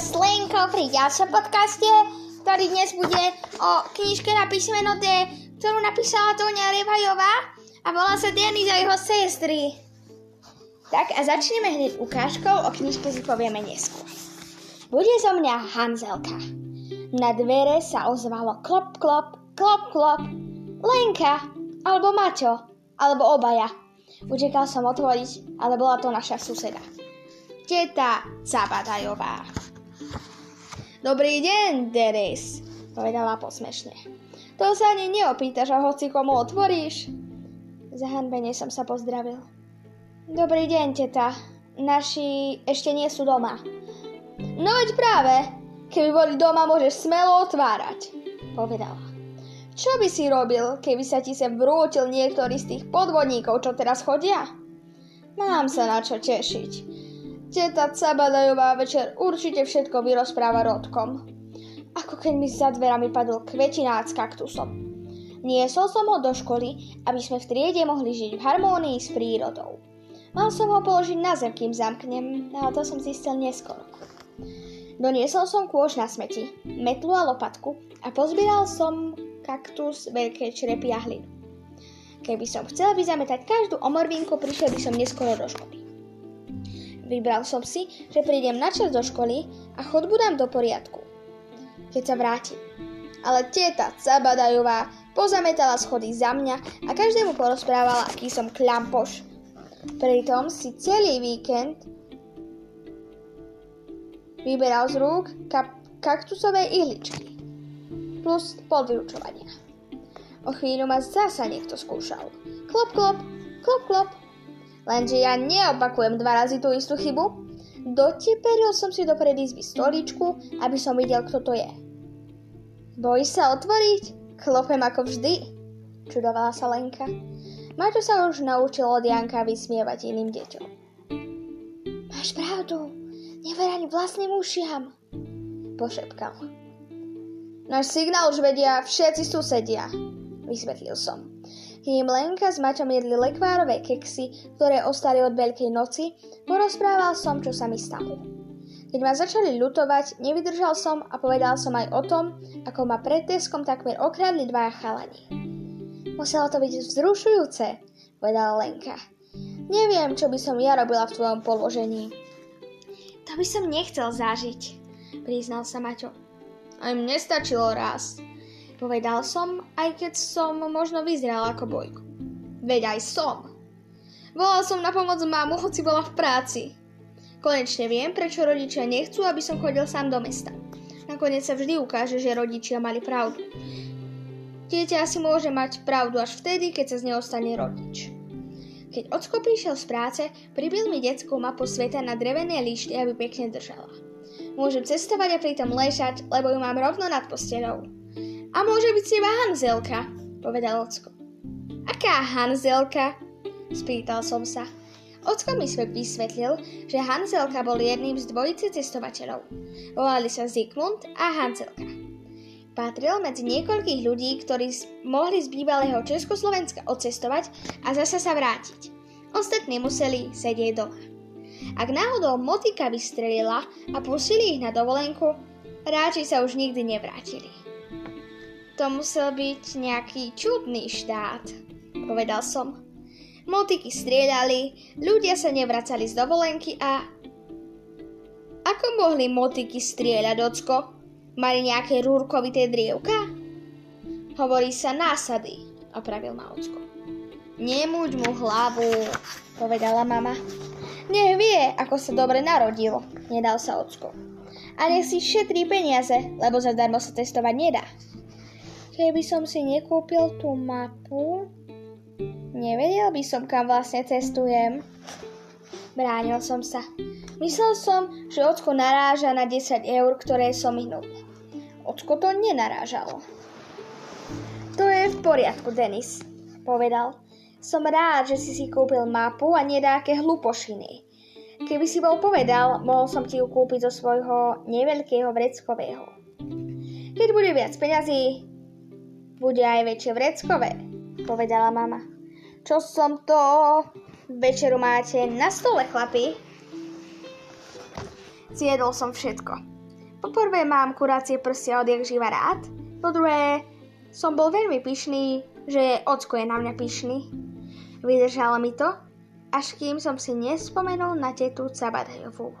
s Lenkou pri ďalšom podcaste, ktorý dnes bude o knižke na písmeno D, ktorú napísala Tóňa Revajová a volá sa Denis a jeho sestry. Tak a začneme hneď ukážkou, o knižke si povieme neskôr. Bude zo mňa Hanzelka. Na dvere sa ozvalo klop, klop, klop, klop. Lenka, alebo Maťo, alebo obaja. Učekal som otvoriť, ale bola to naša suseda teta Zabadajová. Dobrý deň, Denis, povedala posmešne. To sa ani neopýtaš a hoci komu otvoríš? Zahanbene som sa pozdravil. Dobrý deň, teta. Naši ešte nie sú doma. No veď práve, keby boli doma, môžeš smelo otvárať, povedala. Čo by si robil, keby sa ti sem vrútil niektorý z tých podvodníkov, čo teraz chodia? Mám sa na čo tešiť. Teta Cabadajová večer určite všetko vyrozpráva rodkom. Ako keď mi za dverami padol kvetinác s kaktusom. Niesol som ho do školy, aby sme v triede mohli žiť v harmónii s prírodou. Mal som ho položiť na zem, kým zamknem, ale to som zistil neskoro. Doniesol som kôž na smeti, metlu a lopatku a pozbieral som kaktus, veľké črepy a hlinu. Keby som chcel vyzametať každú omorvinku, prišiel by som neskoro do školy. Vybral som si, že prídem na čas do školy a chodbu dám do poriadku. Keď sa vrátim. Ale teta Cabadajová pozametala schody za mňa a každému porozprávala, aký som klampoš. Pritom si celý víkend vyberal z rúk kap- kaktusové ihličky plus podvyučovania. O chvíľu ma zasa niekto skúšal. Klop, klop, klop, klop. Lenže ja neopakujem dva razy tú istú chybu. Doteperil som si do predizby stoličku, aby som videl, kto to je. Bojíš sa otvoriť? Klopem ako vždy, čudovala sa Lenka. Maťo sa už naučil od Janka vysmievať iným deťom. Máš pravdu, never ani vlastným ušiam, pošepkal. Náš signál už vedia všetci susedia, vysvetlil som. Kým Lenka s Maťom jedli lekvárové keksy, ktoré ostali od Veľkej noci, porozprával som, čo sa mi stalo. Keď ma začali ľutovať, nevydržal som a povedal som aj o tom, ako ma pred teskom takmer okradli dvaja chalani. Muselo to byť vzrušujúce, povedala Lenka. Neviem, čo by som ja robila v tvojom položení. To by som nechcel zažiť, priznal sa Maťo. Aj mne stačilo raz, Povedal som, aj keď som možno vyzeral ako bojku. Veď aj som. Volal som na pomoc mámu, hoci bola v práci. Konečne viem, prečo rodičia nechcú, aby som chodil sám do mesta. Nakoniec sa vždy ukáže, že rodičia mali pravdu. Dieťa asi môže mať pravdu až vtedy, keď sa z neho stane rodič. Keď ocko prišiel z práce, pribil mi detskú mapu sveta na drevené líšty, aby pekne držala. Môžem cestovať a pritom ležať, lebo ju mám rovno nad postelou. A môže byť teba Hanzelka, povedal Ocko. Aká Hanzelka? Spýtal som sa. Ocko mi svet vysvetlil, že Hanzelka bol jedným z dvojice cestovateľov. Volali sa Zikmund a Hanzelka. Patril medzi niekoľkých ľudí, ktorí mohli z bývalého Československa odcestovať a zase sa vrátiť. Ostatní museli sedieť doma. Ak náhodou motika vystrelila a pustili ich na dovolenku, ráči sa už nikdy nevrátili. To musel byť nejaký čudný štát, povedal som. Motiky striedali, ľudia sa nevracali z dovolenky a... Ako mohli motiky strieľať, docko? Mali nejaké rúrkovité drievka? Hovorí sa násady, opravil ma ocko. Nemúď mu hlavu, povedala mama. Nech vie, ako sa dobre narodil, nedal sa ocko. A nech si šetrí peniaze, lebo zadarmo sa testovať nedá. Keby som si nekúpil tú mapu, nevedel by som, kam vlastne cestujem. Bránil som sa. Myslel som, že ocko naráža na 10 eur, ktoré som minul. Ocko to nenarážalo. To je v poriadku, Denis, povedal. Som rád, že si si kúpil mapu a nedáke hlupošiny. Keby si bol povedal, mohol som ti ju kúpiť zo svojho neveľkého vreckového. Keď bude viac peňazí, bude aj väčšie vreckové, povedala mama. Čo som to? Večeru máte na stole, chlapi. Zjedol som všetko. Po prvé mám kurácie prsia odjak živa rád. Po druhé, som bol veľmi pyšný, že ocko je na mňa pyšný. Vydržalo mi to, až kým som si nespomenul na tetu Cabadajovú.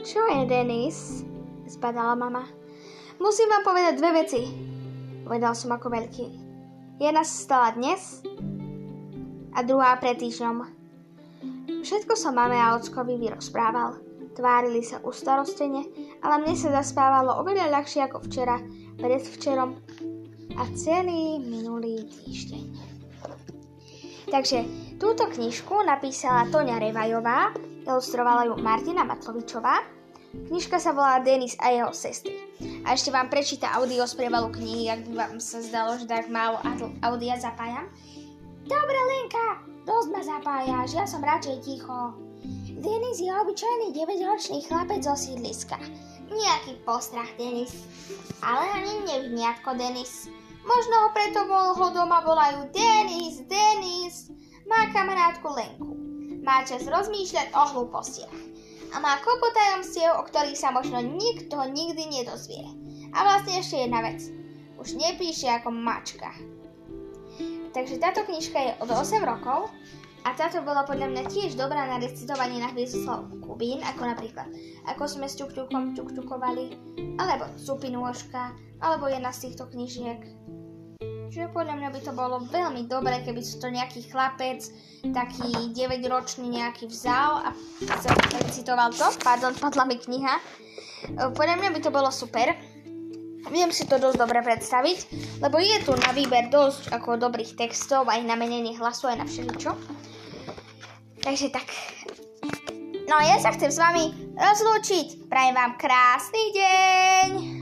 Čo je, Denis? Zbadala mama. Musím vám povedať dve veci, povedal som ako veľký. Jedna sa stala dnes a druhá pred týždňom. Všetko som mame a ockovi vyrozprával. Tvárili sa ustarostene, ale mne sa zaspávalo oveľa ľahšie ako včera, predvčerom a celý minulý týždeň. Takže túto knižku napísala Toňa Revajová, ilustrovala ju Martina Matlovičová. Knižka sa volá Denis a jeho sestry. A ešte vám prečíta audio z prevalu knihy, ak by vám sa zdalo, že tak málo audia zapájam. Dobre, Lenka, dosť ma zapájaš, ja som radšej ticho. Denis je obyčajný 9-ročný chlapec zo sídliska. Nejaký postrach, Denis. Ale ani neviniatko, Denis. Možno preto bol ho doma volajú Denis, Denis. Má kamarátku Lenku. Má čas rozmýšľať o hlúpostiach. A má kopu tajomstiev, o ktorých sa možno nikto nikdy nedozvie. A vlastne ešte jedna vec. Už nepíše ako mačka. Takže táto knižka je od 8 rokov a táto bola podľa mňa tiež dobrá na recitovanie na Hviezdoslav Kubín, ako napríklad Ako sme s ťukťukom ťukťukovali, alebo Cupinôžka, alebo jedna z týchto knižiek. Čiže podľa mňa by to bolo veľmi dobré, keby to nejaký chlapec, taký 9-ročný nejaký vzal a recitoval to. Pardon, padla mi kniha. Podľa mňa by to bolo super. Viem si to dosť dobre predstaviť, lebo je tu na výber dosť ako dobrých textov, aj na menenie hlasu, aj na všeličo. Takže tak. No ja sa chcem s vami rozlúčiť. Prajem vám krásny deň.